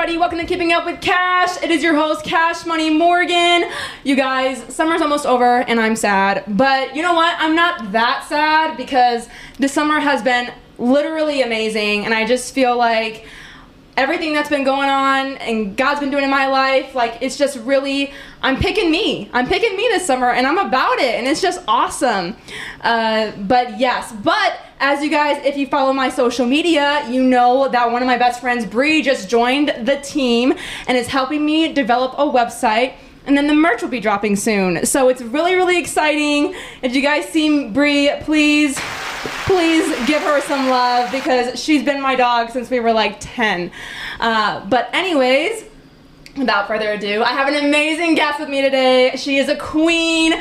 everybody? Welcome to Keeping Up with Kash. It is your host, Kash Money Morgan. You guys, summer's almost over and I'm sad. But you know what? I'm not that sad because the summer has been literally amazing and I just feel like everything that's been going on and God's been doing in my life, like it's just really, I'm picking me. I'm picking me this summer and I'm about it and it's just awesome. Uh, but yes, but as you guys, if you follow my social media, you know that one of my best friends, Bree, just joined the team and is helping me develop a website and then the merch will be dropping soon. So it's really, really exciting. If you guys see Bree, please, please give her some love because she's been my dog since we were like 10. Uh, but anyways, without further ado, I have an amazing guest with me today. She is a queen.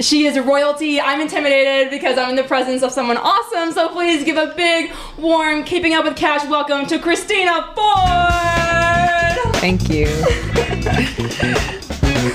She is royalty. I'm intimidated because I'm in the presence of someone awesome. So please give a big, warm, keeping up with Kash welcome to Christina Ford. Thank you.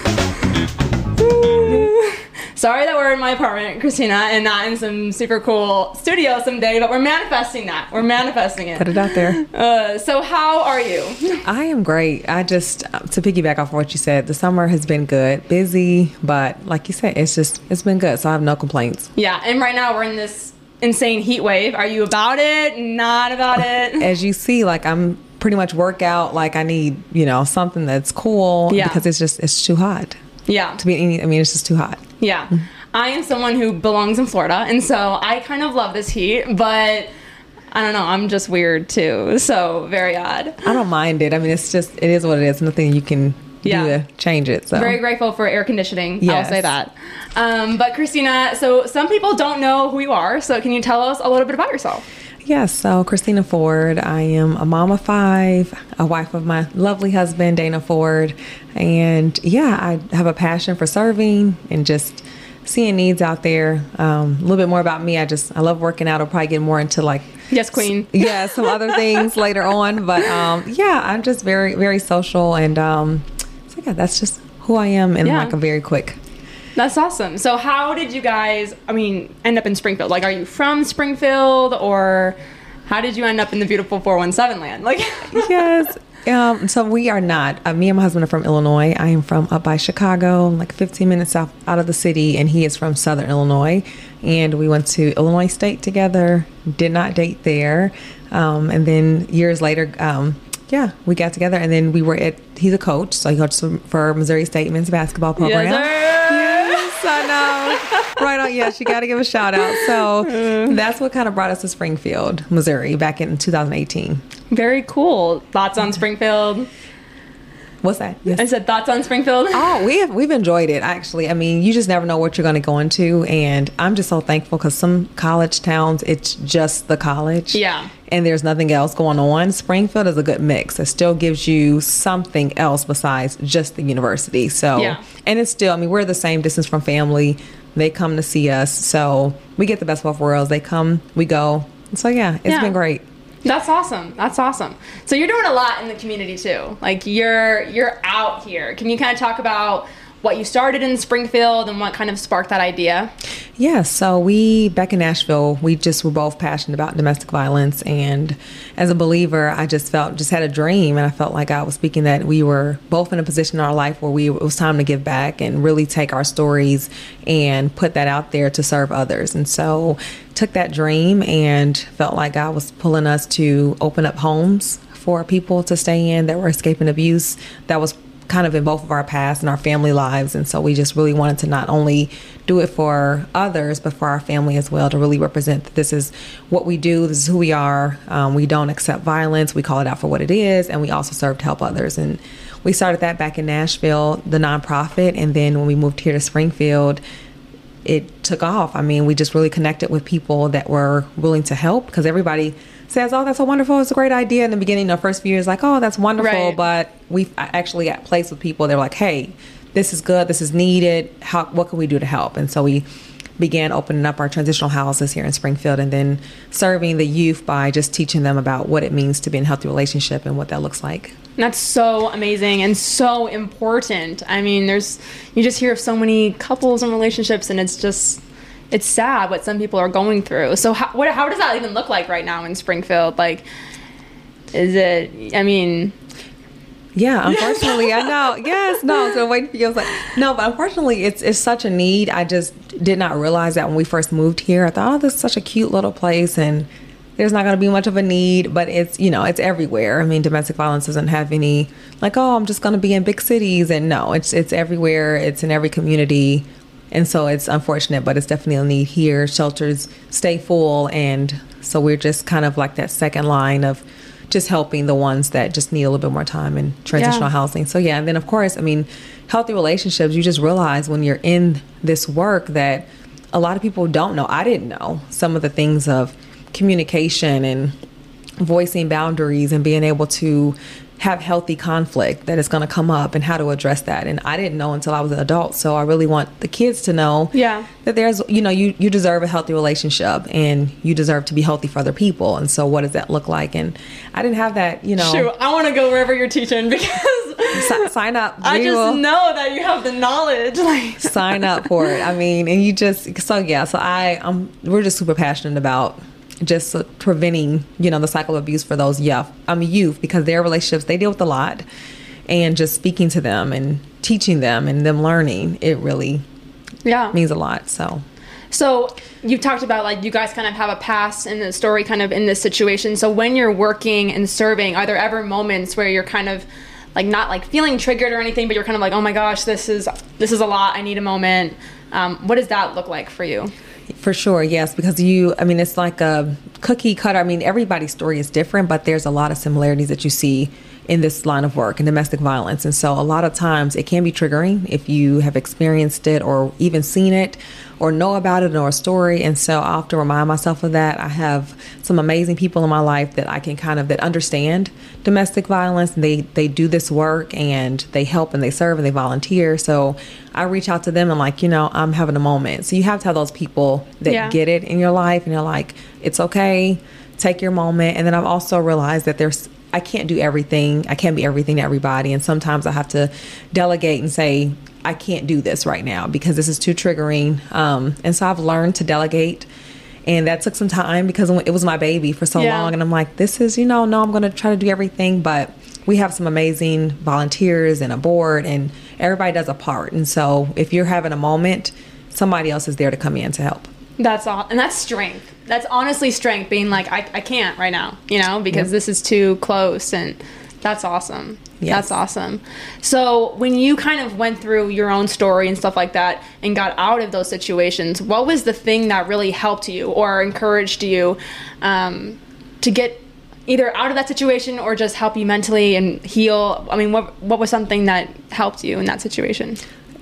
Sorry that we're in my apartment, Christina, and not in some super cool studio someday, but we're manifesting that. We're manifesting it. Put it out there. Uh, so, how are you? I am great. I just uh, to piggyback off of what you said, the summer has been good, busy, but like you said, it's just it's been good. So I have no complaints. Yeah, and right now we're in this insane heat wave. Are you about it? Not about it? As you see, like I'm pretty much workout. Like I need you know something that's cool Yeah. because it's just it's too hot Yeah. to be. Any, I mean, it's just too hot. Yeah. I am someone who belongs in Florida, and so I kind of love this heat, but I don't know, I'm just weird too. So, very odd. I don't mind it. I mean, it's just it is what it is. Nothing you can Yeah. do to change it. So Very grateful for air conditioning. I'll Yes. say that. Um, but Christina, so some people don't know who you are. So can you tell us a little bit about yourself? Yes, so Christina Ford. I am a mom of five, a wife of my lovely husband, Dana Ford. And yeah, I have a passion for serving and just seeing needs out there. Um, a little bit more about me. I just, I love working out. I'll probably get more into like, Yes, Queen. yeah, some other things later on. But um, yeah, I'm just very, very social. And um, so yeah, that's just who I am in Yeah. like a very quick. That's awesome. So how did you guys, I mean, end up in Springfield? Like, are you from Springfield or how did you end up in the beautiful 417 land? Like, yes. Um, so we are not. Uh, me and my husband are from Illinois. I am from up by Chicago, like 15 minutes south out of the city, and he is from Southern Illinois. And we went to Illinois State together. Did not date there, um, and then years later, um, yeah, we got together, and then we were at. He's a coach, so he coaches for Missouri State men's basketball program. Yes, I know. right on. Yes, you got to give a shout out. So mm. that's what kind of brought us to Springfield, Missouri, back in 2018. very cool. Thoughts on Springfield? What's that? Yes. I said thoughts on Springfield. Oh, we have we've enjoyed it actually. I mean, you just never know what you're going to go into, and I'm just so thankful because some college towns it's just the college, Yeah. and there's nothing else going on. Springfield is a good mix. It still gives you something else besides just the university. So, Yeah. and it's still. I mean, we're the same distance from family. They come to see us, so we get the best of both worlds. They come, we go. So yeah, it's Yeah. been great. That's awesome. That's awesome. So you're doing a lot in the community too. Like you're you're out here. Can you kind of talk about what you started in Springfield and what kind of sparked that idea? Yeah, so we back in Nashville, we just were both passionate about domestic violence, and as a believer, I just felt just had a dream, and I felt like I was speaking that we were both in a position in our life where we it was time to give back and really take our stories and put that out there to serve others, and so took that dream and felt like God was pulling us to open up homes for people to stay in that were escaping abuse. That was kind of in both of our past and our family lives. And so we just really wanted to not only do it for others, but for our family as well to really represent that this is what we do, this is who we are. Um, we don't accept violence, we call it out for what it is, and we also serve to help others. And we started that back in Nashville, the nonprofit. And then when we moved here to Springfield, it took off. I mean, we just really connected with people that were willing to help because everybody says, "Oh, that's so wonderful! It's a great idea." In the beginning, the first few years, like, "Oh, that's wonderful," Right. but we actually at place with people. They're like, "Hey, this is good. This is needed. How? What can we do to help?" And so we began opening up our transitional houses here in Springfield, and then serving the youth by just teaching them about what it means to be in a healthy relationship and what that looks like. That's so amazing and so important. I mean, there's you just hear of so many couples and relationships, and it's just it's sad what some people are going through. So how what, how does that even look like right now in Springfield? Like, is it? I mean, Yeah, unfortunately, I know. Yes, no. So waiting for you. Like, no, but unfortunately, it's it's such a need. I just did not realize that when we first moved here. I thought, oh, this is such a cute little place, and there's not going to be much of a need. But it's you know, it's everywhere. I mean, domestic violence doesn't have any like, oh, I'm just going to be in big cities, and no, it's it's everywhere. It's in every community, and so it's unfortunate, but it's definitely a need here. Shelters stay full, and so we're just kind of like that second line of just helping the ones that just need a little bit more time in transitional Yeah. housing. So yeah, and then of course, I mean, healthy relationships. You just realize when you're in this work that a lot of people don't know. I didn't know some of the things of communication and voicing boundaries and being able to have healthy conflict that is going to come up and how to address that and i didn't know until i was an adult so i really want the kids to know Yeah. that there's you know you you deserve a healthy relationship and you deserve to be healthy for other people and so what does that look like and i didn't have that you know Shoot, I want to go wherever you're teaching because si- sign up I just will- know that you have the knowledge. Like, sign up for it. I mean, and you just so yeah. So I um we're just super passionate about just preventing you know the cycle of abuse for those youth um youth because their relationships they deal with a lot, and just speaking to them and teaching them and them learning it really yeah. means a lot. So So you've talked about like you guys kind of have a past in the story, kind of in this situation. So when you're working and serving, are there ever moments where you're kind of like not like feeling triggered or anything, but you're kind of like, oh my gosh, this is this is a lot. I need a moment. Um, what does that look like for you? For sure, yes, because you, I mean, it's like a cookie cutter. I mean, everybody's story is different, but there's a lot of similarities that you see in this line of work in domestic violence. And so, a lot of times it can be triggering if you have experienced it or even seen it or know about it or a story. And so, I have to remind myself of that. I have some amazing people in my life that I can kind of that understand domestic violence. And they they do this work and they help and they serve and they volunteer. So I reach out to them and like, you know, I'm having a moment. So you have to have those people that Yeah. get it in your life and you're like, it's okay, take your moment. And then I've also realized that there's I can't do everything. I can't be everything to everybody. And sometimes I have to delegate and say, I can't do this right now because this is too triggering. Um, and so I've learned to delegate. And that took some time because it was my baby for so Yeah. long. And I'm like, this is, you know, no, I'm going to try to do everything. But we have some amazing volunteers and a board, and everybody does a part. And so if you're having a moment, somebody else is there to come in to help. That's all, and that's strength. That's honestly strength. Being like, I, I can't right now, you know, because Yep. this is too close, and that's awesome. Yes. That's awesome. So when you kind of went through your own story and stuff like that, and got out of those situations, what was the thing that really helped you or encouraged you um, to get either out of that situation or just help you mentally and heal? I mean, what what was something that helped you in that situation?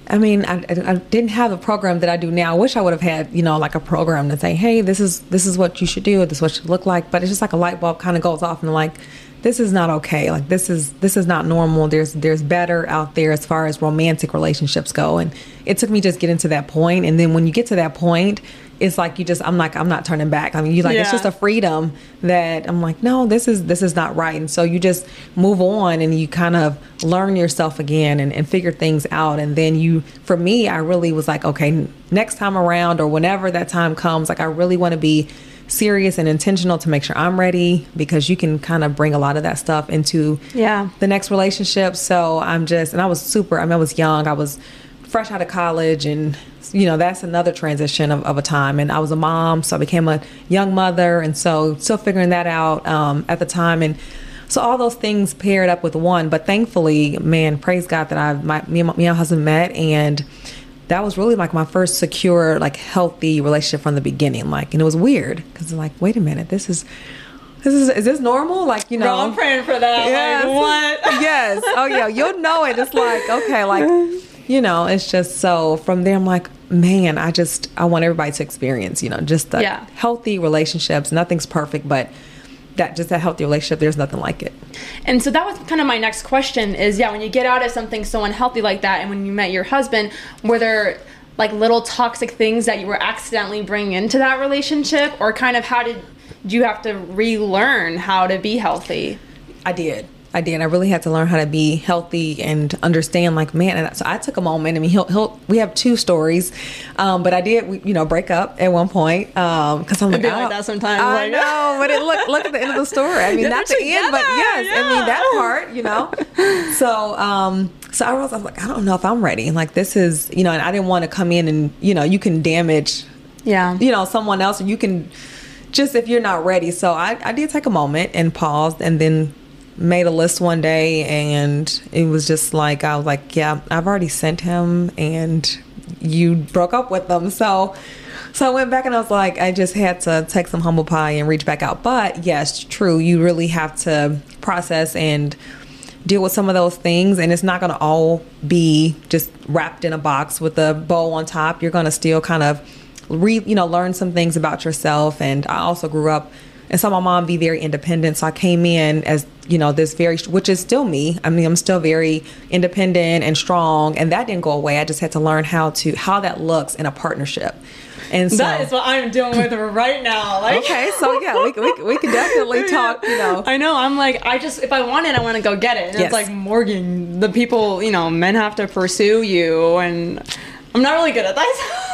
I mean, I, I didn't have a program that I do now. I wish I would have had, you know, like a program to say, hey, this is this is what you should do. This is what should look like. But it's just like a light bulb kind of goes off, and like, this is not okay. Like this is this is not normal. There's there's better out there as far as romantic relationships go. And it took me just getting to that point, and then when you get to that point, it's like you just I'm like I'm not turning back. I mean, you like it's just a freedom that I'm like, no, this is this is not right. And so you just move on and you kind of learn yourself again and, and figure things out. And then you for me, I really was like, okay, next time around or whenever that time comes, like I really want to be serious and intentional to make sure I'm ready because you can kind of bring a lot of that stuff into Yeah. the next relationship. So I'm just, and I was super, I mean, I was young. I was fresh out of college and, you know, that's another transition of, of a time. And I was a mom, so I became a young mother. And so still figuring that out um, at the time. And so all those things paired up with one. But thankfully, man, praise God that I, my, me and my, me and my husband met and that was really like my first secure, like healthy relationship from the beginning. Like, and it was weird because like, wait a minute, this is, this is, is this normal? Like, you know, Girl, I'm praying for that. Yes. Like, what? yes. Oh yeah. You'll know it. It's like okay, like you know, it's just so. From there, I'm like, man, I just I want everybody to experience, you know, just the Yeah. healthy relationships. Nothing's perfect, but that just that healthy relationship. There's nothing like it. And so that was kind of my next question is yeah, when you get out of something so unhealthy like that and when you met your husband, were there like little toxic things that you were accidentally bringing into that relationship or kind of how did you have to relearn how to be healthy? I did. I did. I really had to learn how to be healthy and understand, like, man. And so I took a moment. I mean, he'll, he'll we have two stories, um, but I did, you know, break up at one point because um, I'm like, be like that sometimes. I like, know, but it, look, look at the end of the story. I mean, Yeah, not the they're end, but together, yes, I mean that part, you know. So, um, so I was, I was like, I don't know if I'm ready. Like, this is, you know, and I didn't want to come in and, you know, you can damage yeah. you know someone else you can just if you're not ready so I, I did take a moment and paused and then made a list one day and it was just like i was like yeah i've already sent him and you broke up with them. So so i went back and i was like i just had to take some humble pie and reach back out. But yes true you really have to process and deal with some of those things. And it's not going to all be just wrapped in a box with a bow on top. You're going to still kind of re you know learn some things about yourself. And i also grew up and saw my mom be very independent. So i came in as you know this very which is still me i mean i'm still very independent and strong and that didn't go away i just had to learn how to how that looks in a partnership and so That is what I'm dealing with right now. Like, okay so yeah we, we, we can definitely talk you know I know. I'm like, I just, if I want it, I want to go get it. And Yes. it's like, Morgan, the people, you know, men have to pursue you. And I'm not really good at that.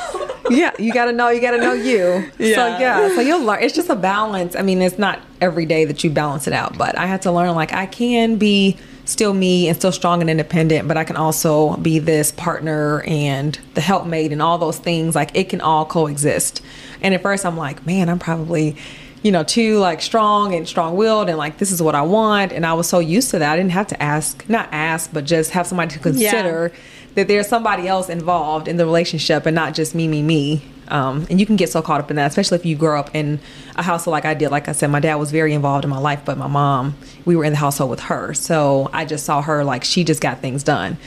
yeah, you got to know. You got to know you. So Yeah. yeah, so you'll learn. It's just a balance. I mean, it's not every day that you balance it out, but I had to learn like I can be still me and still strong and independent, but I can also be this partner and the helpmate and all those things. Like it can all coexist. And at first, I'm like, man, I'm probably. You know, too like strong and strong willed, and like this is what I want. And I was so used to that, I didn't have to ask, not ask, but just have somebody to consider that there's somebody else involved in the relationship and not just me, me, me. Um, and you can get so caught up in that, especially if you grow up in a household like I did. Like I said, my dad was very involved in my life, but my mom, we were in the household with her. So I just saw her like she just got things done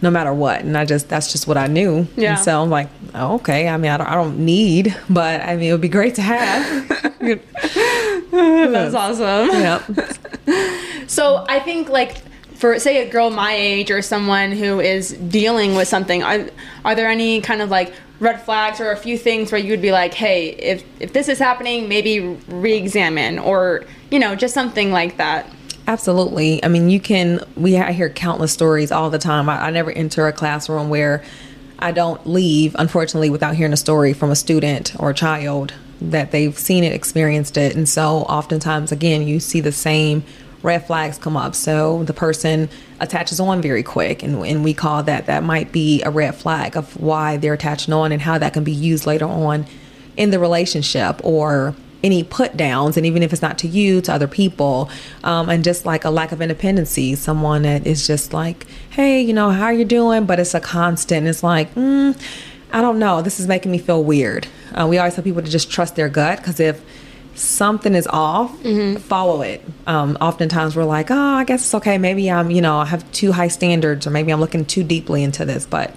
no matter what. And I just, that's just what I knew. Yeah. And so I'm like, oh, okay. I mean, I don't, I don't need, but I mean, it would be great to have. That's awesome. yep. So I think like for say a girl my age or someone who is dealing with something, are, are there any kind of like red flags or a few things where you would be like, hey, if if this is happening, maybe re-examine or you know just something like that. Absolutely. I mean, you can. We I hear countless stories all the time. I, I never enter a classroom where I don't leave, unfortunately, without hearing a story from a student or a child that they've seen it, experienced it, and so oftentimes, again, you see the same red flags come up. So the person attaches on very quick, and, and we call that that might be a red flag of why they're attaching on and how that can be used later on in the relationship or any put downs and even if it's not to you to other people um, and just like a lack of independency someone that is just like hey you know how you doing? But it's a constant it's like mm, i don't know. This is making me feel weird. Uh, we always tell people to just trust their gut because if something is off follow it. Um, oftentimes we're like oh i guess it's okay. Maybe i'm you know i have too high standards or maybe i'm looking too deeply into this but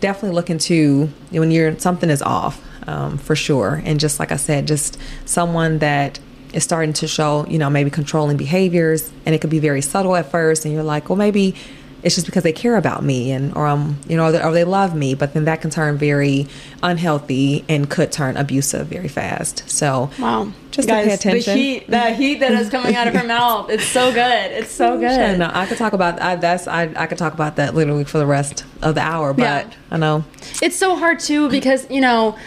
definitely look into when you're something is off um, for sure. And just like i said just someone that is starting to show you know maybe controlling behaviors and it could be very subtle at first and you're like well maybe it's just because they care about me and or um you know or they, or they love me but then that can turn very unhealthy and could turn abusive very fast so Wow. Just to Guys, pay attention. The heat, the heat that is coming out of her mouth. It's so good. It's so good. I. I could talk about I, that's I, I could talk about that literally for the rest of the hour, but Yeah. I know It's so hard too because you know,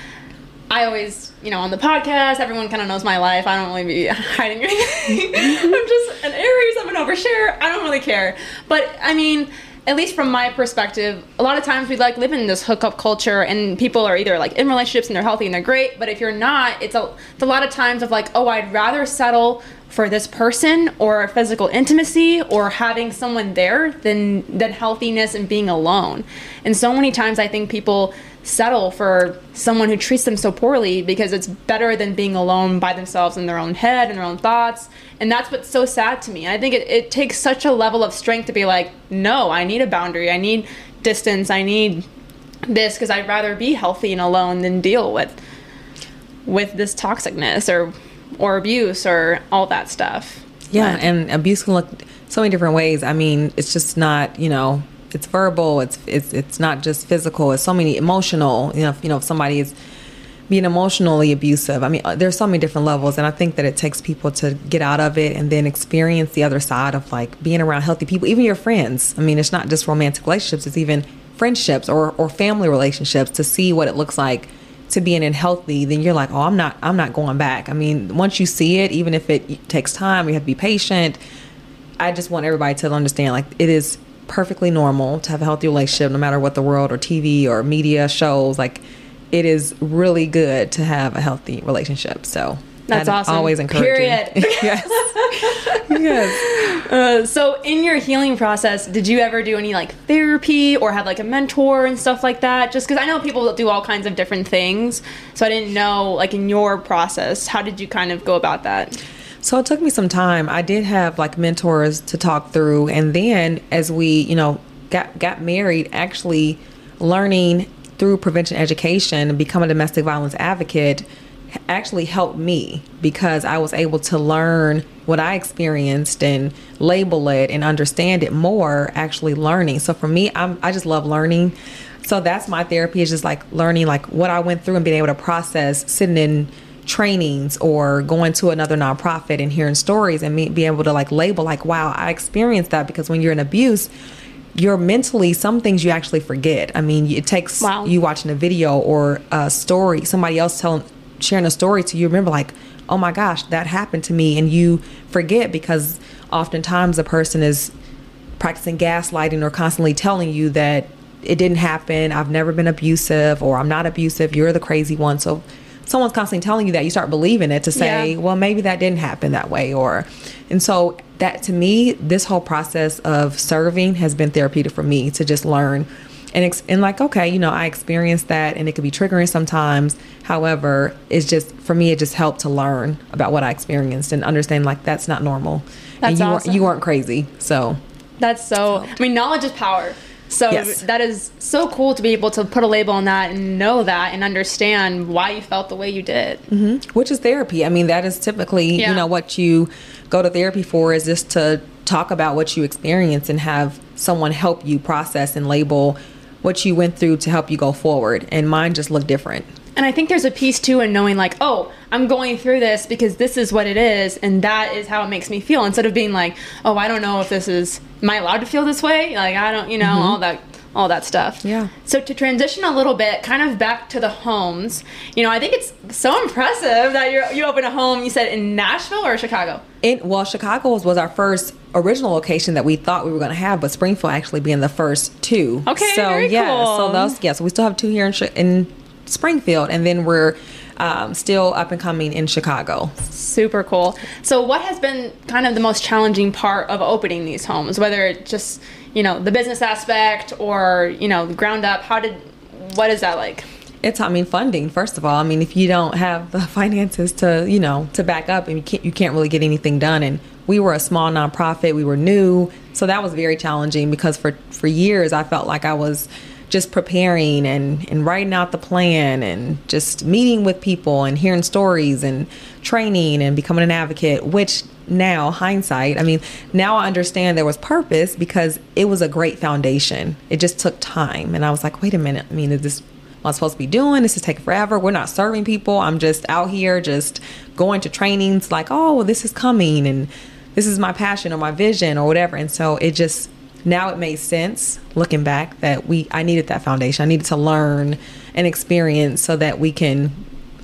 I always you know on the podcast everyone kind of knows my life. I don't really be hiding anything. Mm-hmm. I'm just an Aries. I'm an overshare. I don't really care. But I mean. At least from my perspective, a lot of times we like live in this hookup culture, and people are either like in relationships and they're healthy and they're great. But if you're not, it's a it's a lot of times of like, oh, I'd rather settle for this person or physical intimacy or having someone there than than healthiness and being alone. And so many times I think people settle for someone who treats them so poorly because it's better than being alone by themselves in their own head and their own thoughts. And that's what's so sad to me. I think it, it takes such a level of strength to be like, no, I need a boundary. I need distance. I need this because I'd rather be healthy and alone than deal with with this toxicness or or abuse or all that stuff. Yeah, But- and abuse can look so many different ways. I mean, it's just not, you know, it's verbal. It's it's it's not just physical. It's so many emotional. You know, if, you know, if somebody is being emotionally abusive. I mean, uh, there's so many different levels, and I think that it takes people to get out of it and then experience the other side of like being around healthy people, even your friends. I mean, it's not just romantic relationships; it's even friendships or or family relationships. To see what it looks like to being in healthy, then you're like, oh, I'm not, I'm not going back. I mean, once you see it, even if it takes time, you have to be patient. I just want everybody to understand, like, it is perfectly normal to have a healthy relationship, no matter what the world or TV or media shows. Like it is really good to have a healthy relationship. So that's I'd awesome. Always encourage. Period. yes. yes. Uh, so, in your healing process, did you ever do any like therapy or have like a mentor and stuff like that? Just because I know people do all kinds of different things, so I didn't know like in your process, how did you kind of go about that? So it took me some time. I did have like mentors to talk through, and then as we, you know, got got married, actually learning through prevention education and become a domestic violence advocate actually helped me because I was able to learn what I experienced and label it and understand it more actually learning. So for me, I'm I just love learning. So that's my therapy is just like learning like what I went through and being able to process sitting in trainings or going to another nonprofit and hearing stories and me be able to like label like wow, I experienced that because when you're in abuse you're mentally some things you actually forget. I mean, it takes wow. you watching a video or a story, somebody else telling sharing a story to you, remember like, oh my gosh, that happened to me. And you forget because oftentimes a person is practicing gaslighting or constantly telling you that it didn't happen, I've never been abusive, or I'm not abusive, you're the crazy one. So someone's constantly telling you that, you start believing it to say, yeah. well, maybe that didn't happen that way. Or, and so that to me, this whole process of serving has been therapeutic for me to just learn and ex- and like okay you know i experienced that and it could be triggering sometimes however it's just for me it just helped to learn about what i experienced and understand like that's not normal that's and you awesome. weren't you weren't crazy so that's so i mean knowledge is power so yes. that is so cool to be able to put a label on that and know that and understand why you felt the way you did. Mm-hmm. Which is therapy. I mean, that is typically, yeah. you know, what you go to therapy for is just to talk about what you experience and have someone help you process and label what you went through to help you go forward. And mine just looked different. And I think there's a piece too in knowing like, oh, I'm going through this because this is what it is, and that is how it makes me feel. Instead of being like, oh, I don't know if this is, am I allowed to feel this way? Like, I don't, you know, mm-hmm. all that, all that stuff. Yeah. So to transition a little bit, kind of back to the homes, you know, I think it's so impressive that you you open a home. You said in Nashville or Chicago? In well, Chicago was, was our first original location that we thought we were going to have, but Springfield actually being the first two. Okay, so very yeah, cool. so those yeah, so we still have two here in in Springfield, and then we're um, still up and coming in Chicago. Super cool. So, what has been kind of the most challenging part of opening these homes? Whether it just you know the business aspect or you know ground up. How did what is that like? It's I mean funding first of all. I mean if you don't have the finances to you know to back up and you can't you can't really get anything done. And we were a small nonprofit. We were new, so that was very challenging because for for years I felt like I was just preparing and, and writing out the plan and just meeting with people and hearing stories and training and becoming an advocate, which now, hindsight, I mean, now I understand there was purpose because it was a great foundation. It just took time. And I was like, wait a minute. I mean, is this what I'm supposed to be doing? This is taking forever. We're not serving people. I'm just out here just going to trainings like, oh, well, this is coming and this is my passion or my vision or whatever. And so it just now it made sense looking back that we I needed that foundation. I needed to learn and experience so that we can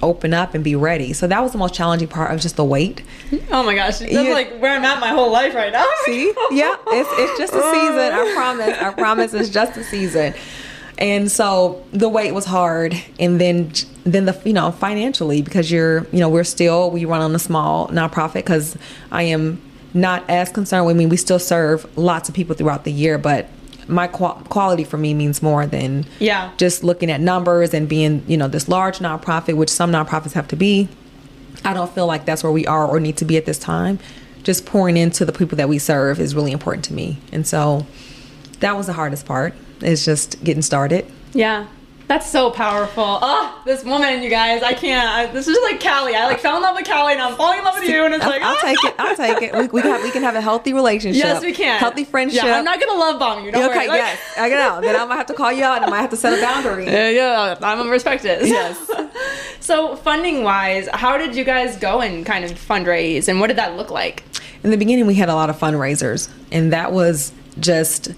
open up and be ready. So that was the most challenging part of just the wait. Oh my gosh, that's like where I'm at my whole life right now. See, yeah, it's it's just a season. I promise. I promise, it's just a season. And so the wait was hard, and then then the you know financially because you're you know we're still we run on a small nonprofit because I am not as concerned with me. We still serve lots of people throughout the year, but my quality for me means more than yeah just looking at numbers and being you know this large nonprofit, which some nonprofits have to be. I don't feel like that's where we are or need to be at this time. Just pouring into the people that we serve is really important to me, and so that was the hardest part. Is just getting started. Yeah, that's so powerful. Oh, this woman, you guys, I can't. I, this is like Callie. I like fell in love with Callie, and I'm falling in love with you, and it's like I'll, I'll take it. I'll take it. We, we, can have, we can have a healthy relationship. Yes, we can. Healthy friendship. Yeah, I'm not gonna love bomb you. Don't okay, worry. yes, I get out. Then I might have to call you out, and I might have to set a boundary. Yeah, yeah. I'm gonna respect it. Yes. So, funding wise, how did you guys go and kind of fundraise and what did that look like? In the beginning, we had a lot of fundraisers, and that was just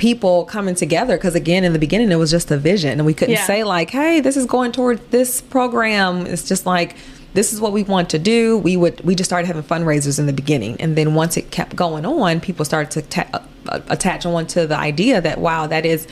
people coming together because again in the beginning it was just a vision and we couldn't Yeah. say like hey this is going toward this program. It's just like this is what we want to do. We would we just started having fundraisers in the beginning and then once it kept going on people started to ta- uh, attach on to the idea that wow that is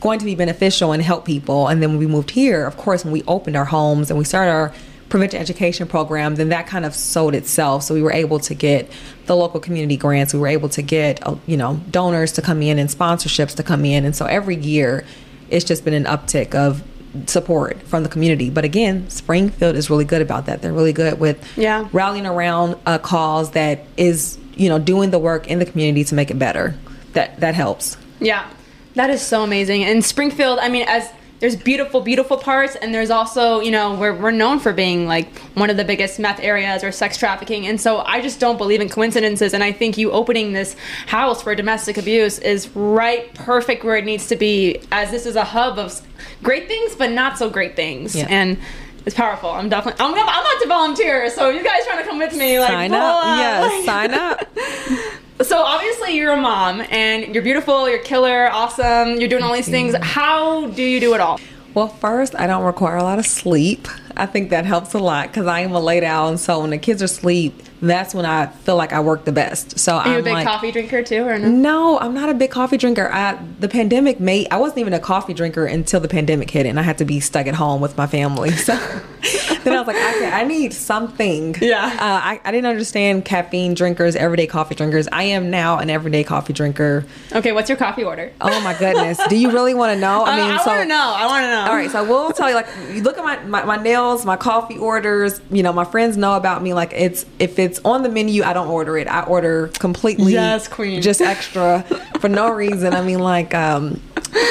going to be beneficial and help people. And then when we moved here of course when we opened our homes and we started our prevention education program, then that kind of sold itself. So we were able to get the local community grants. We were able to get uh, you know donors to come in and sponsorships to come in, and so every year it's just been an uptick of support from the community. But again, Springfield is really good about that. They're really good with Yeah. rallying around a cause that is you know doing the work in the community to make it better. That that helps. Yeah, that is so amazing. And Springfield, I mean, as there's beautiful, beautiful parts, and there's also, you know, we're, we're known for being like one of the biggest meth areas or sex trafficking. And so I just don't believe in coincidences. And I think you opening this house for domestic abuse is right, perfect where it needs to be, as this is a hub of great things, but not so great things. Yeah. And it's powerful. I'm definitely. I'm. gonna- I'm not to volunteer. So you guys trying to come with me? Like sign up. up. Yes, sign up. So obviously you're a mom and you're beautiful, you're killer, awesome, you're doing all these things. How do you do it all? Well, first, I don't require a lot of sleep. I think that helps a lot because I am a late owl, and so when the kids are asleep, that's when I feel like I work the best. So Are you I'm a big like, coffee drinker too, or no? no, I'm not a big coffee drinker. I the pandemic made I wasn't even a coffee drinker until the pandemic hit, and I had to be stuck at home with my family. So then I was like, okay, I need something. Yeah. Uh, I, I didn't understand caffeine drinkers, everyday coffee drinkers. I am now an everyday coffee drinker. Okay, what's your coffee order? Oh my goodness, do you really want to know? I, mean I want to know. I want to know. All right, so I will tell you, like, you look at my, my, my nails, my coffee orders. You know, my friends know about me. Like, it's if it's on the menu, I don't order it. I order completely, Yes, queen. just extra for no reason. I mean, like, um,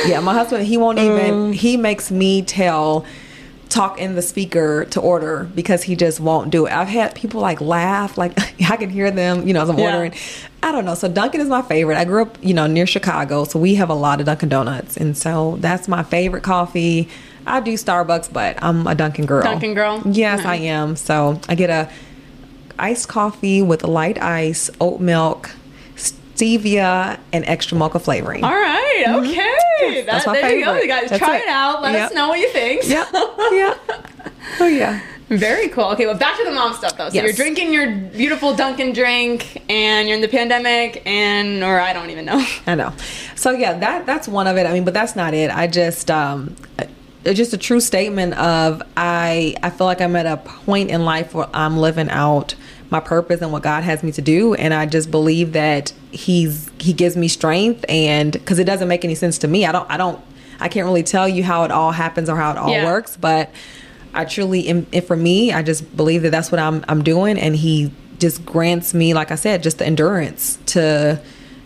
yeah, my husband, he won't Um. even. He makes me tell. Talk in the speaker to order because he just won't do it. I've had people like laugh, like I can hear them, you know, as I'm Yeah. ordering. I don't know. So Dunkin' is my favorite. I grew up, you know, near Chicago, so we have a lot of Dunkin' Donuts, and so that's my favorite coffee. I do Starbucks, but I'm a Dunkin' girl. Dunkin' girl? Yes, Nice. I am. So I get a iced coffee with light ice, oat milk, stevia, and extra mocha flavoring. All right. Okay. Yes, that's That- my there you go, favorite. you guys. That's try it. it out. Let us know what you think. Yep. yeah. Oh yeah. Very cool. Okay, well, back to the mom stuff though. So Yes. you're drinking your beautiful Dunkin' drink, and you're in the pandemic, and or I don't even know. I know. So yeah, that that's one of it. I mean, but that's not it. I just um it's just a true statement of I I feel like I'm at a point in life where I'm living out my purpose and what God has me to do and I just believe that he's he gives me strength and cuz it doesn't make any sense to me. I don't I don't I can't really tell you how it all happens or how it all Yeah. works, but I truly am and for me, I just believe that that's what I'm I'm doing and he just grants me like I said just the endurance to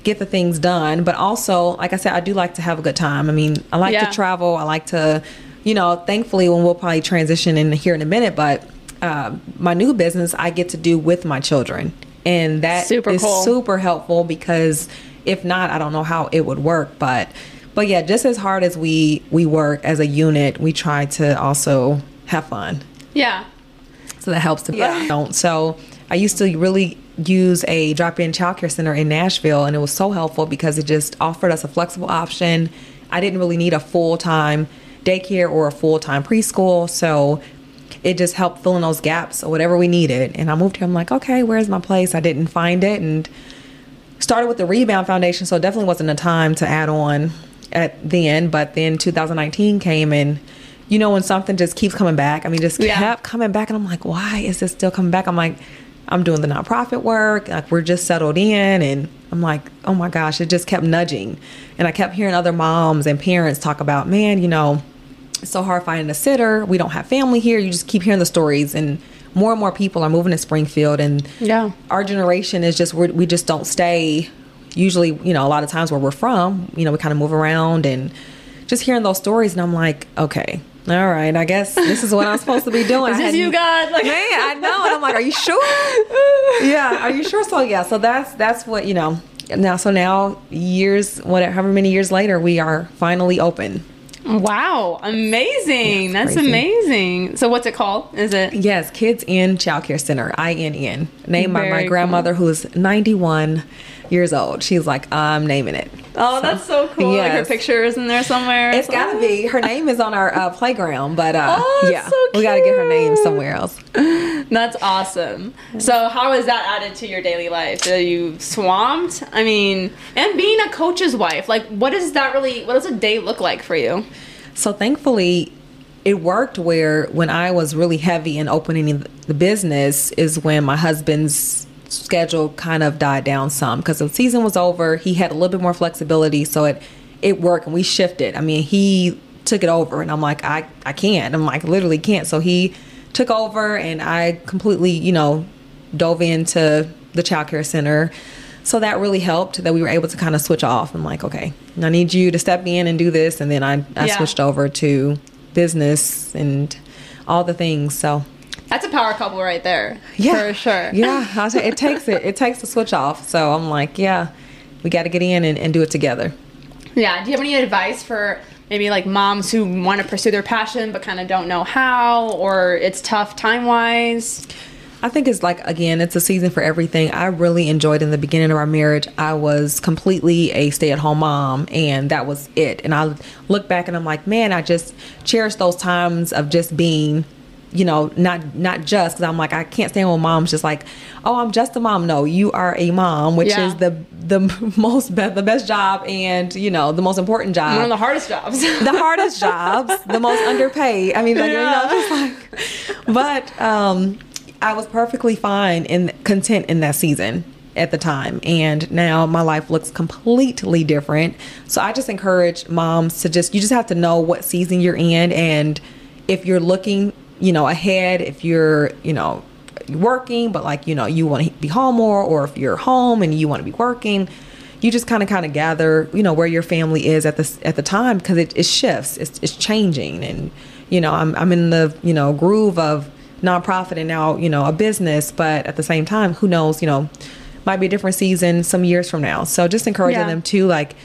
get the things done but also like i said i do like to have a good time i mean i like Yeah. to travel i like to you know thankfully when we'll probably transition in here in a minute but um, my new business i get to do with my children and that is Super cool. super helpful because if not i don't know how it would work but but yeah just as hard as we we work as a unit we try to also have fun Yeah. so that helps to Yeah. don't. So I used to really use a drop-in childcare center in Nashville, and it was so helpful because it just offered us a flexible option. I didn't really need a full-time daycare or a full-time preschool, so it just helped fill in those gaps or whatever we needed. And I moved here. I'm like, okay, where's my place? I didn't find it, and started with the Rebound Foundation, so it definitely wasn't a time to add on at the end. But then 2019 came, and you know when something just keeps coming back. I mean, just Yeah. kept coming back, and I'm like, why is this still coming back? I'm like, I'm doing the nonprofit work. Like we're just settled in, and I'm like, oh my gosh, it just kept nudging, and I kept hearing other moms and parents talk about, man, you know, it's so hard finding a sitter. We don't have family here. You just keep hearing the stories, and more and more people are moving to Springfield, and Yeah. our generation is just we're, we just don't stay. Usually, you know, a lot of times where we're from, you know, we kind of move around, and just hearing those stories, and I'm like, okay, all right, I guess this is what I'm supposed to be doing. Is this you, God? Like, Man, I know, and I'm like, are you sure? yeah, are you sure? So yeah, so that's that's what you know. Now, so now years, whatever, however many years later, we are finally open. Wow, amazing! That's crazy. amazing. So, what's it called? Is it? Yes, Kids Inn Child Care Center, INN, named by my grandmother who's 91 years old. She's like, I'm naming it. Oh, that's so cool. Like her picture is in there somewhere. It's got to be. Her name is on our uh, playground, but uh, Oh, yeah, so we got to get her name somewhere else. That's awesome. So, how is that added to your daily life? Are you swamped? I mean, and being a coach's wife, like, what does that really? What does a day look like for you? So thankfully, it worked where when I was really heavy in opening the business is when my husband's schedule kind of died down some because the season was over. He had a little bit more flexibility, so it it worked and we shifted. I mean, he took it over and I'm like, I, I can't. I'm like, literally can't. So he took over and I completely, you know, dove into the child care center. So that really helped that we were able to kind of switch off. I'm like, okay, I need you to step in and do this. And then I, I Yeah. switched over to business and all the things. So That's a power couple right there. yeah, for sure. Yeah, it takes it. It takes the switch off. So I'm like, yeah, we got to get in and, and do it together. Yeah. Do you have any advice for maybe like moms who want to pursue their passion but kind of don't know how, or it's tough time wise? I think it's like again, it's a season for everything. I really enjoyed in the beginning of our marriage. I was completely a stay-at-home mom, and that was it. And I look back and I'm like, man, I just cherish those times of just being, you know, not not just because I'm like I can't stand when mom's just like, oh, I'm just a mom. No, you are a mom, which Yeah. is the the most be- the best job and you know the most important job One of the hardest jobs. the hardest jobs, the most underpaid. I mean, like, you know, just like, but um, I was perfectly fine and content in that season at the time. And now my life looks completely different. So I just encourage moms to just, you just have to know what season you're in. And if you're looking, you know, ahead, if you're, you know, working, but like, you know, you want to be home more, or if you're home and you want to be working, you just kind of kind of gather you know where your family is at the at the time because it, it shifts it's, it's changing and you know I'm, I'm in the you know groove of nonprofit and now you know a business but at the same time who knows you know might be a different season some years from now so just encouraging Yeah. them to like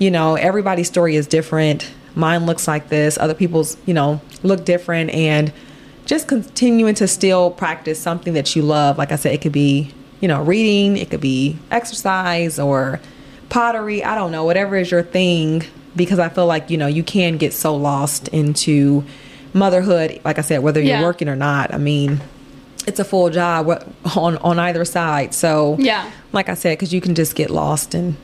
you know everybody's story is different mine looks like this other people's you know look different and just continuing to still practice something that you love. Like I said, it could be, you know, reading, it could be exercise or pottery. I don't know, whatever is your thing, because I feel like, you know, you can get so lost into motherhood. Like I said, whether you're Yeah. working or not, I mean, it's a full job on, on either side. So, Yeah. like I said, because you can just get lost and,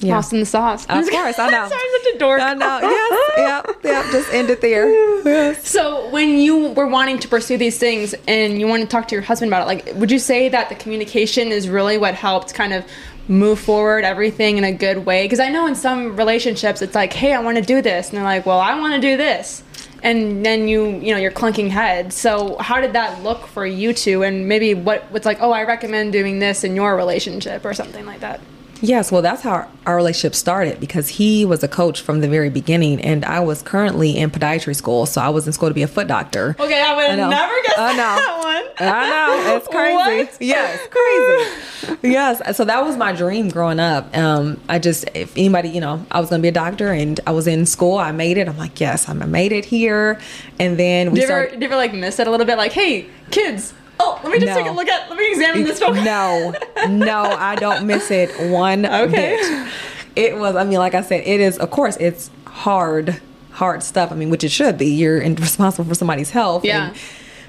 yeah. Lost in the sauce. Of course, I know. Sorry, I'm such a dork. I know. Yes. Yep. Yep. Just end it there. Yes. So when you were wanting to pursue these things and you want to talk to your husband about it, like would you say that the communication is really what helped kind of move forward everything in a good way? Because I know in some relationships it's like, hey, I want to do this, and they're like, well, I want to do this, and then you you know you're clunking heads. So how did that look for you two? And maybe what what's like, oh, I recommend doing this in your relationship or something like that. Yes, well, that's how our, relationship started because he was a coach from the very beginning, and I was currently in podiatry school, so I was in school to be a foot doctor. Okay, I would I know. never I know. that one. I know it's crazy. What? Yes, crazy. yes, so that was my dream growing up. Um, I just, if anybody, you know, I was going to be a doctor, and I was in school. I made it. I'm like, yes, I made it here, and then we ever, started. do you ever like miss it a little bit? Like, hey, kids. Oh, let me just No. take a look at. Let me examine this book. No, no, I don't miss it one Okay. bit. It was, I mean, like I said, it is, of course, it's hard, hard stuff. I mean, which it should be. You're responsible for somebody's health. Yeah. And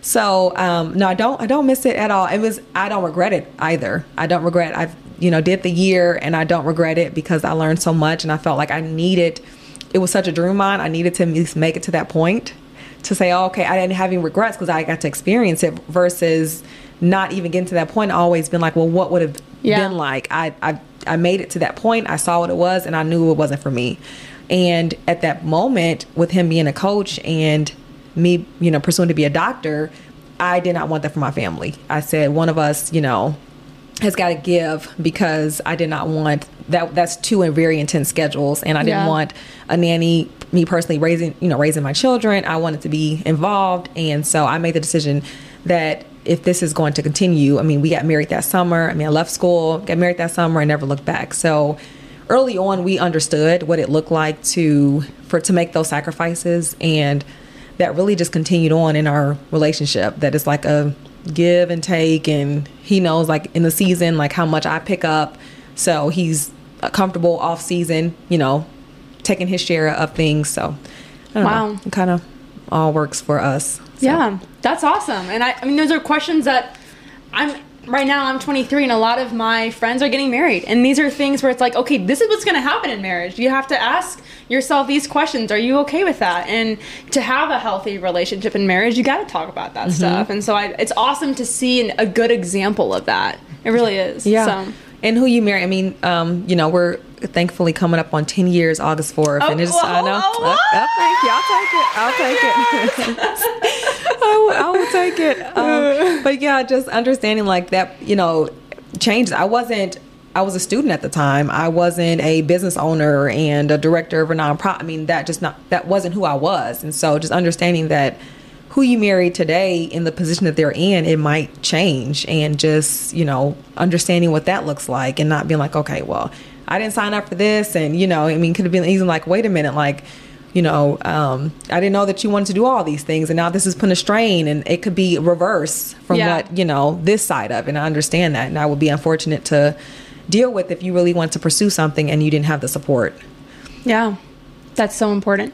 so, um, no, I don't, I don't miss it at all. It was, I don't regret it either. I don't regret, I've, you know, did the year and I don't regret it because I learned so much and I felt like I needed, it was such a dream of mine. I needed to at least make it to that point to say, oh, okay, I didn't have any regrets because I got to experience it versus not even getting to that point. Always been like, well, what would have Yeah. been like? I, I, I made it to that point. I saw what it was and I knew it wasn't for me. And at that moment, with him being a coach and me, you know, pursuing to be a doctor, I did not want that for my family. I said, one of us, you know, has got to give because I did not want that. That's two very intense schedules, and I didn't Yeah. want a nanny. Me personally raising, you know, raising my children. I wanted to be involved, and so I made the decision that if this is going to continue, I mean, we got married that summer. I mean, I left school, got married that summer, and never looked back. So early on we understood what it looked like to for to make those sacrifices and that really just continued on in our relationship that it's like a give and take and he knows like in the season like how much I pick up so he's comfortable off season you know taking his share of things so Wow. know, it kind of all works for us so. Yeah, that's awesome. And I, I mean, those are questions that I'm right now. I'm 23, and a lot of my friends are getting married, and these are things where it's like, okay, this is what's going to happen in marriage. You have to ask yourself these questions: Are you okay with that? And to have a healthy relationship in marriage, you got to talk about Mm-hmm. that stuff. And so, I, it's awesome to see an, a good example of that. It really is. Yeah. So. And who you marry? I mean, um, you know, we're thankfully coming up on 10 years August 4th. Oh, and it's, whoa, I know. whoa, Uh, uh, thank you. I'll take it. I'll take it. I, will, I will take it. Um, but yeah, just understanding like that, you know, changed. I wasn't, I was a student at the time. I wasn't a business owner and a director of a nonprofit. I mean, that just not, that wasn't who I was. And so just understanding that who you marry today in the position that they're in, it might change. And just, you know, understanding what that looks like and not being like, okay, well, I didn't sign up for this. And, you know, I mean, could have been even like, wait a minute, like, you know, um, I didn't know that you wanted to do all these things. And now this is putting a strain and it could be reverse from Yeah. what, you know, this side of. And I understand that. And I would be unfortunate to deal with if you really want to pursue something and you didn't have the support. Yeah, that's so important.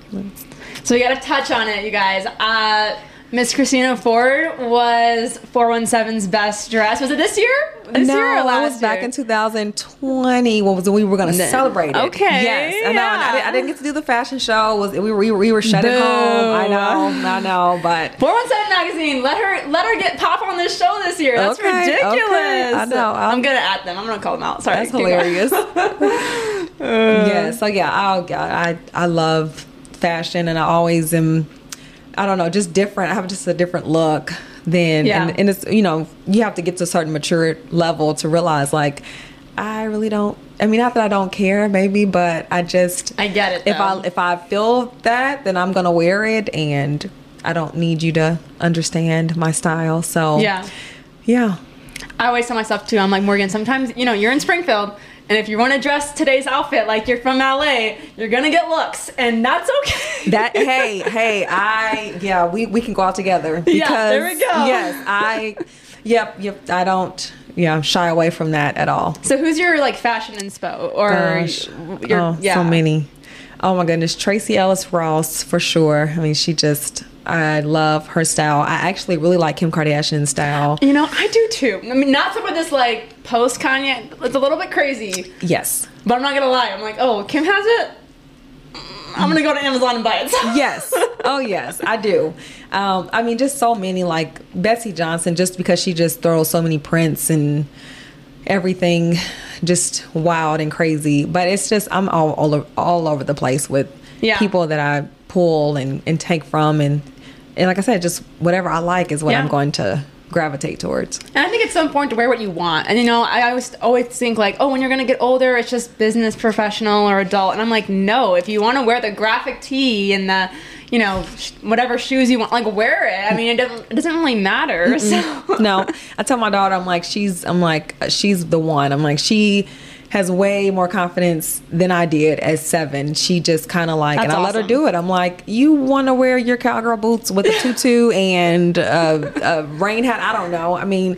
So we got to touch on it, you guys. Uh, Miss Christina Ford was 417's best dress. Was it this year? This no, year last was back in 2020. What was it? We were going to No. celebrate it. Okay, Yes, I know. and I, didn't, I didn't get to do the fashion show. Was we were we were, we were shut at home? I know, I know, but 417 magazine. Let her let her get pop on this show this year. That's Okay, ridiculous. okay. I know. I'm I'm- gonna at them. I'm gonna call them out. Sorry. that's hilarious. yeah. So yeah, I I I love fashion, and I always am. I don't know, just different. I have just a different look than, Yeah. and, and it's you know you have to get to a certain mature level to realize like I really don't. I mean, not that I don't care, maybe, but I just I get it. if though. I if I feel that, then I'm gonna wear it, and I don't need you to understand my style. So yeah. yeah, I always tell myself too. I'm like Morgan. Sometimes you know you're in Springfield, and if you want to dress today's outfit like you're from LA, you're gonna get looks, and that's okay. that hey hey I yeah we we can go out together because Yeah, there we go. yes I yep yep I don't yeah shy away from that at all. So who's your like fashion inspo or Gosh, your oh, yeah so many. Oh my goodness, Tracee Ellis Ross for sure. I mean, she just I love her style. I actually really like Kim Kardashian's style. You know, I do too. I mean, not some of this like post Kanye. It's a little bit crazy, Yes. but I'm not gonna lie. I'm like, oh, Kim has it. Mm, I'm gonna go to Amazon and buy it. yes. Oh, yes, I do. Um, I mean, just so many like Betsey Johnson, just because she just throws so many prints and everything, just wild and crazy. But it's just I'm all all, all over the place with Yeah. people that I pull and, and take from, and and like I said, just whatever I like is what Yeah. I'm going to gravitate towards. And I think it's so important to wear what you want. And you know, I always always think like, oh, when you're gonna get older, it's just business, professional, or adult. And I'm like, no. If you want to wear the graphic tee and the, you know, sh- whatever shoes you want, like wear it. I mean, it doesn't it doesn't really matter. So no, I tell my daughter, I'm like, she's, I'm like, she's the one. I'm like, she has way more confidence than I did at seven. She just kind of like, That's and I let her do it. I'm like, you want to wear your cowgirl boots with a tutu and a, a rain hat? I don't know. I mean,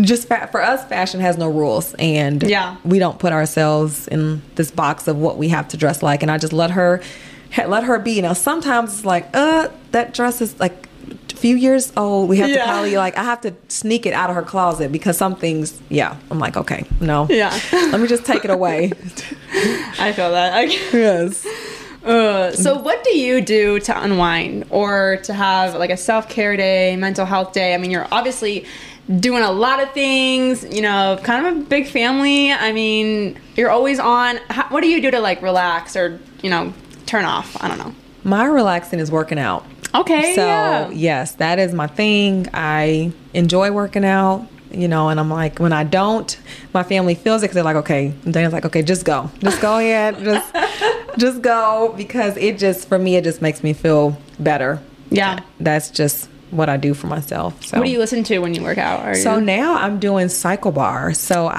just fa- for us, fashion has no rules, and Yeah. we don't put ourselves in this box of what we have to dress like. And I just let her, let her be. Now, sometimes it's like, uh, that dress is like few years old. We have Yeah. to probably like I have to sneak it out of her closet because some things, yeah. I'm like, okay, no, Yeah. Let me just take it away. I feel that. I, yes. Uh, so what do you do to unwind or to have like a self-care day mental health day i mean you're obviously doing a lot of things you know kind of a big family i mean you're always on how, what do you do to like relax or you know turn off i don't know My relaxing is working out. okay So yeah. yes, that is my thing. I enjoy working out. You know, and I'm like, when I don't, my family feels it because they're like, okay. And Dana's like, okay, just go, just go ahead, just, just go because it just for me, it just makes me feel better. yeah That's just what I do for myself. So What do you listen to when you work out? Are so you- now I'm doing CycleBar. So Okay.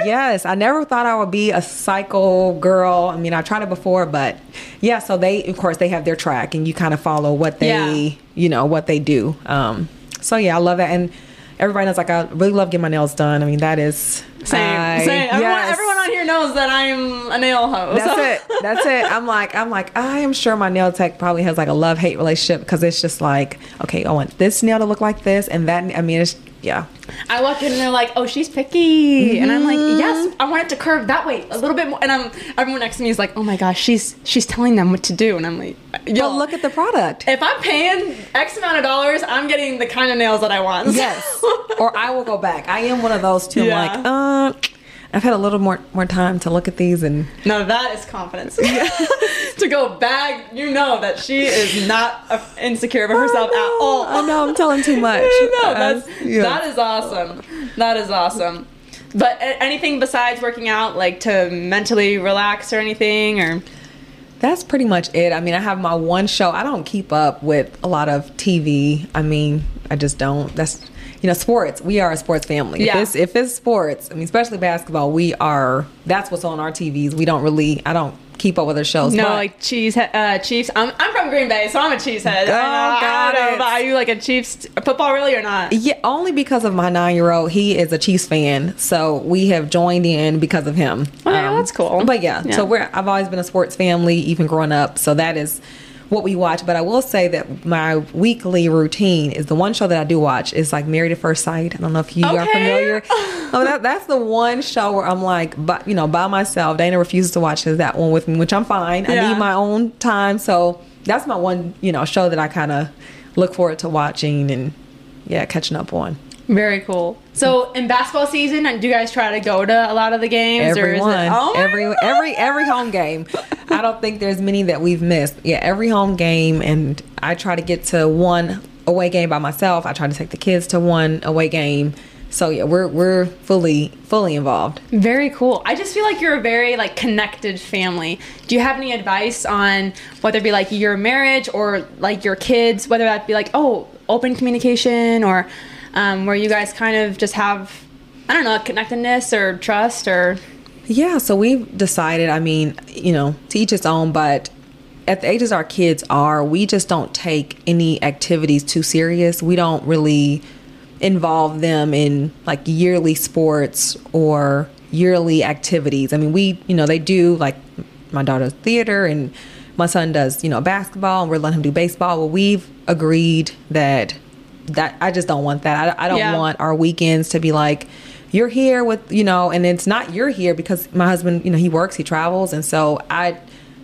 I yes, I never thought I would be a cycle girl. I mean, I tried it before, but yeah. So they, of course, they have their track, and you kind of follow what they, Yeah. you know, what they do. Um, so yeah, I love that, and everybody knows like I really love getting my nails done. I mean, that is same, I- same. Everyone, yes. Knows that I'm a nail host. That's it. That's it. I'm like, I'm like, I am sure my nail tech probably has like a love hate relationship because it's just like, okay, I want this nail to look like this, and that. I mean, it's yeah. I walk in and they're like, "Oh, she's picky," and I'm like, Mm-hmm. "Yes, I want it to curve that way a little bit more." And I'm everyone next to me is like, "Oh my gosh, she's she's telling them what to do," and I'm like, "Yo, But look at the product. if I'm paying X amount of dollars, I'm getting the kind of nails that I want." Yes. or I will go back. I am one of those too. Yeah. I'm like, uh, I've had a little more more time to look at these and Now that is confidence. to go back, you know that she is not insecure of herself at all. I know I'm telling too much. no, Uh, that's yeah. that is awesome. That is awesome. But anything besides working out, like to mentally relax or anything, or That's pretty much it. I mean, I have my one show. I don't keep up with a lot of TV. I mean, I just don't. That's you know, sports. We are a sports family. Yeah. If it's if it's sports, I mean, especially basketball, we are. That's what's on our TVs. We don't really. I don't keep up with other shows. no, but- like Chiefs. Uh, Chiefs. I'm, I'm from Green Bay, so I'm a cheesehead. Oh, I I got know, it. are you like a Chiefs football really or not? Yeah, only because of my nine year old. He is a Chiefs fan, so we have joined in because of him. Um, Okay, well, that's cool. But yeah, Yeah. so we're I've always been a sports family, even growing up. So that is what we watch. But I will say that my weekly routine is the one show that I do watch is like Married at First Sight. I don't know if you are familiar. oh, that, that's the one show where I'm like, but you know, by myself. Dana refuses to watch that one with me, which I'm fine. I need my own time. So that's my one, you know, show that I kind of look forward to watching and yeah, catching up on. Very cool. So in basketball season, do you guys try to go to a lot of the games? or is it, oh every God. every every home game. I don't think there's many that we've missed. Yeah, every home game, and I try to get to one away game by myself. I try to take the kids to one away game. So yeah, we're we're fully fully involved. Very cool. I just feel like you're a very like connected family. Do you have any advice on whether it be like your marriage or like your kids, whether that be like oh open communication or um, where you guys kind of just have I don't know connectedness or trust or Yeah, so we've decided, I mean, you know, to each its own, but at the ages our kids are, we just don't take any activities too serious. We don't really involve them in like yearly sports or yearly activities. I mean, we, you know, they do like my daughter's theater and my son does, you know, basketball and we're letting him do baseball. Well, we've agreed that that I just don't want that. I, I don't Yeah. want our weekends to be like you're here with you know and it's not you're here because my husband you know he works he travels and so i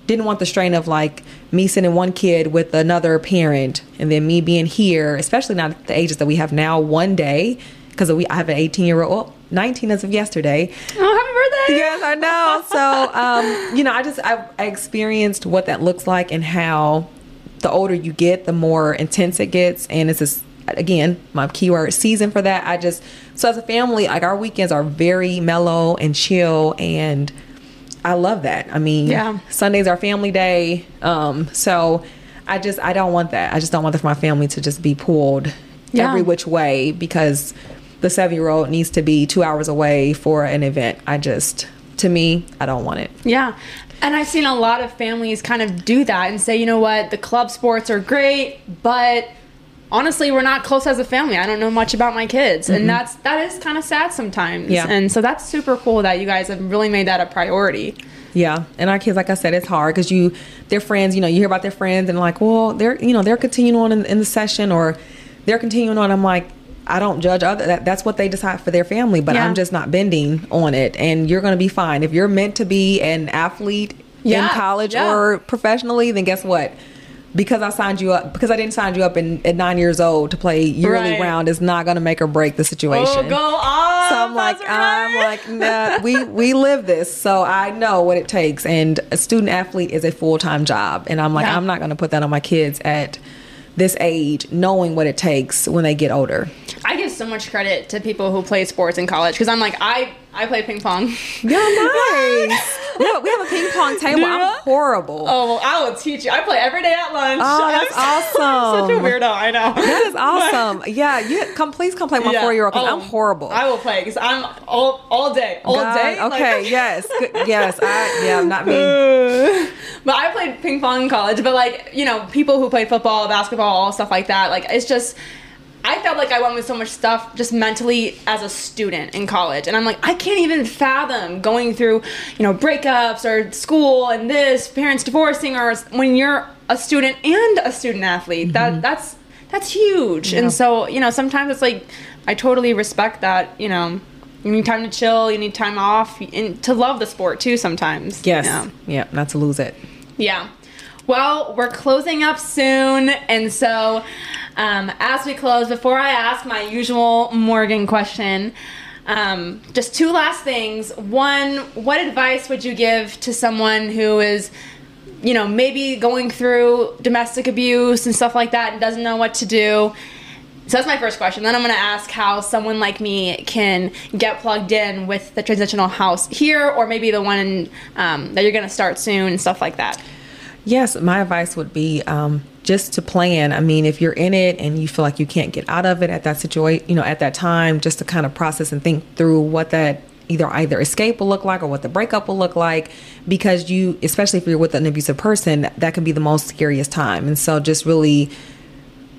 didn't want the strain of like me sending one kid with another parent and then me being here especially not at the ages that we have now one day because we i have an 18 year old well, 19 as of yesterday oh happy birthday yes i know so um, you know i just I, I experienced what that looks like and how the older you get the more intense it gets and it's just again my keyword season for that i just so as a family like our weekends are very mellow and chill and i love that i mean Yeah. sunday's our family day um so i just i don't want that i just don't want for my family to just be pulled Yeah. every which way because the seven year old needs to be two hours away for an event i just to me i don't want it Yeah. And I've seen a lot of families kind of do that and say, you know what, the club sports are great, but honestly, we're not close as a family. I don't know much about my kids. And mm-hmm. that's that is kind of sad sometimes. Yeah. And so that's super cool that you guys have really made that a priority. Yeah, and our kids, like I said, it's hard because you, their friends, you know, you hear about their friends and like, well, they're, you know, they're continuing on in, in the session or they're continuing on. I'm like, I don't judge other. That, that's what they decide for their family, but Yeah. I'm just not bending on it. And you're going to be fine if you're meant to be an athlete in college yeah. or professionally. Then guess what? Because I signed you up, because I didn't sign you up in, at nine years old to play yearly Right. round is not going to make or break the situation. Oh, go on. So I'm like, That's I'm like, nah, we we live this, so I know what it takes. And a student athlete is a full time job, and I'm like, Yeah. I'm not going to put that on my kids at this age, knowing what it takes when they get older. I get so much credit to people who play sports in college because I'm like I I play ping pong. Yeah, nice. have, we have a ping pong table. Do I'm horrible. Oh, well, I will teach you. I play every day at lunch. Oh, that's I'm so- I'm such a weirdo. I know. That is awesome. yeah, you come. Please come play my Yeah. four year old Oh, I'm horrible. I will play because I'm all all day, all God, day. like- Okay. yes. Good, yes. I. Yeah. Not me. but I played ping pong in college. But like you know, people who played football, basketball, all stuff like that. Like it's just. I felt like I went with so much stuff just mentally as a student in college. And I'm like, I can't even fathom going through, you know, breakups or school and this, parents divorcing or when you're a student and a student athlete. That mm-hmm. that's that's huge. Yeah. And so, you know, sometimes it's like I totally respect that, you know, you need time to chill, you need time off and to love the sport too sometimes. Yes. Yeah. Yeah. Not to lose it. Yeah. Well, we're closing up soon, and so um, as we close, before I ask my usual Morgan question, um, just two last things. One, what advice would you give to someone who is, you know, maybe going through domestic abuse and stuff like that and doesn't know what to do? So that's my first question. Then I'm going to ask how someone like me can get plugged in with the transitional house here, or maybe the one um, that you're going to start soon and stuff like that. Yes, my advice would be um, just to plan. I mean, if you're in it and you feel like you can't get out of it at that situation, you know, at that time, just to kind of process and think through what that either either escape will look like or what the breakup will look like, because you, especially if you're with an abusive person, that can be the most scariest time. And so, just really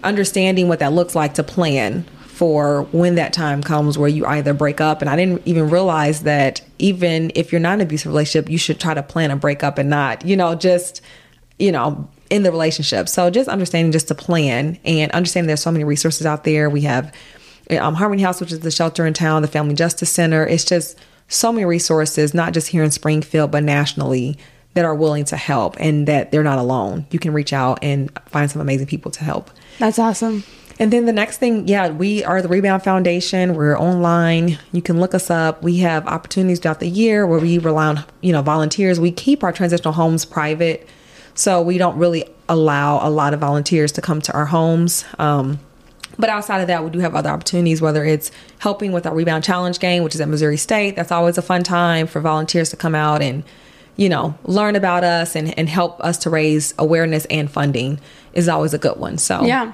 understanding what that looks like to plan for when that time comes where you either break up and I didn't even realize that even if you're not in an abusive relationship, you should try to plan a breakup and not, you know, just, you know, in the relationship. So just understanding just to plan and understanding there's so many resources out there. We have um, Harmony House, which is the shelter in town, the Family Justice Center. It's just so many resources, not just here in Springfield, but nationally that are willing to help and that they're not alone. You can reach out and find some amazing people to help. That's awesome. And then the next thing, yeah, we are the Rebound Foundation. We're online. You can look us up. We have opportunities throughout the year where we rely on, you know, volunteers. We keep our transitional homes private, so we don't really allow a lot of volunteers to come to our homes. Um, but outside of that, we do have other opportunities, whether it's helping with our Rebound Challenge game, which is at Missouri State. That's always a fun time for volunteers to come out and, you know, learn about us and, and help us to raise awareness and funding is always a good one. So, Yeah.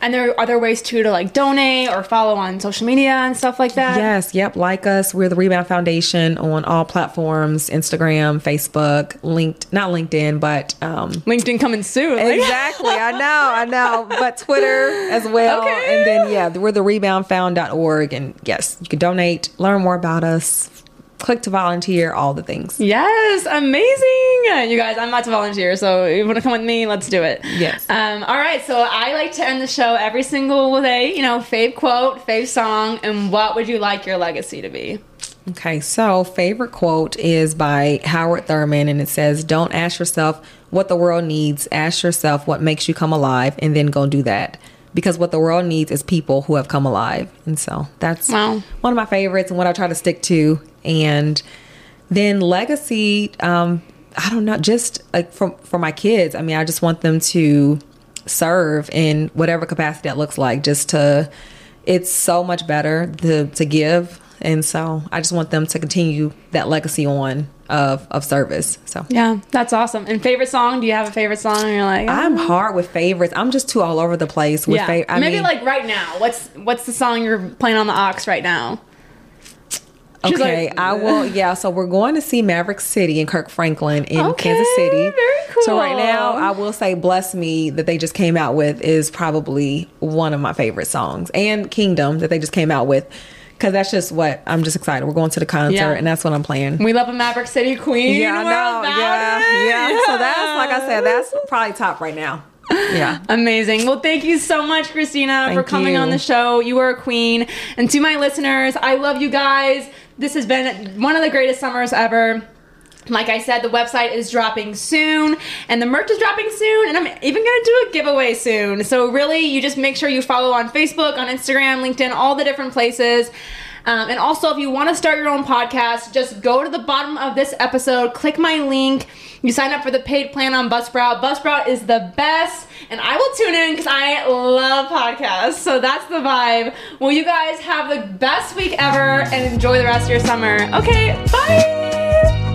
And there are other ways too to like donate or follow on social media and stuff like that. Yes, yep, like us. We're the Rebound Foundation on all platforms Instagram, Facebook, linked, not LinkedIn, but um, LinkedIn coming soon. like- exactly. I know, I know, but Twitter as well. Okay. And then, yeah, we're the reboundfound.org. And yes, you can donate, learn more about us, click to volunteer, all the things. Yes, amazing. You guys, I'm about to volunteer, so if you want to come with me, let's do it. Yes. Um, all right, so I like to end the show every single day, you know, fave quote, fave song, and what would you like your legacy to be? Okay, so favorite quote is by Howard Thurman, and it says, Don't ask yourself what the world needs, ask yourself what makes you come alive, and then go do that. Because what the world needs is people who have come alive. And so that's Wow. one of my favorites and what I try to stick to. And then legacy, um, I don't know, just like for, for my kids, I mean, I just want them to serve in whatever capacity that looks like, just to, it's so much better to, to give. And so I just want them to continue that legacy on of, of service. So Yeah, that's awesome. And favorite song? Do you have a favorite song? And you're like, I'm um, hard with favorites. I'm just too all over the place with yeah. fav- Maybe mean, like right now. What's what's the song you're playing on the aux right now? She's Okay, like- I will. Yeah, so we're going to see Maverick City and Kirk Franklin in Okay, Kansas City. very cool. So right now. I will say "Bless Me" that they just came out with is probably one of my favorite songs, and "Kingdom" that they just came out with, because that's just what I'm just excited. We're going to the concert, Yeah. and that's what I'm playing. We love a Maverick City Queen. yeah, I know. Yeah, it. yeah. So that's like I said, that's probably top right now. Yeah. Amazing. Well, thank you so much, Christina, for coming you. on the show. You are a queen. And to my listeners, I love you guys. This has been one of the greatest summers ever. Like I said, the website is dropping soon and the merch is dropping soon, and I'm even gonna do a giveaway soon. So, really, you just make sure you follow on Facebook, on Instagram, LinkedIn, all the different places. Um, and also, if you want to start your own podcast, just go to the bottom of this episode, click my link. You sign up for the paid plan on Buzzsprout. Buzzsprout is the best, and I will tune in because I love podcasts. So that's the vibe. Well, you guys have the best week ever and enjoy the rest of your summer. Okay, bye.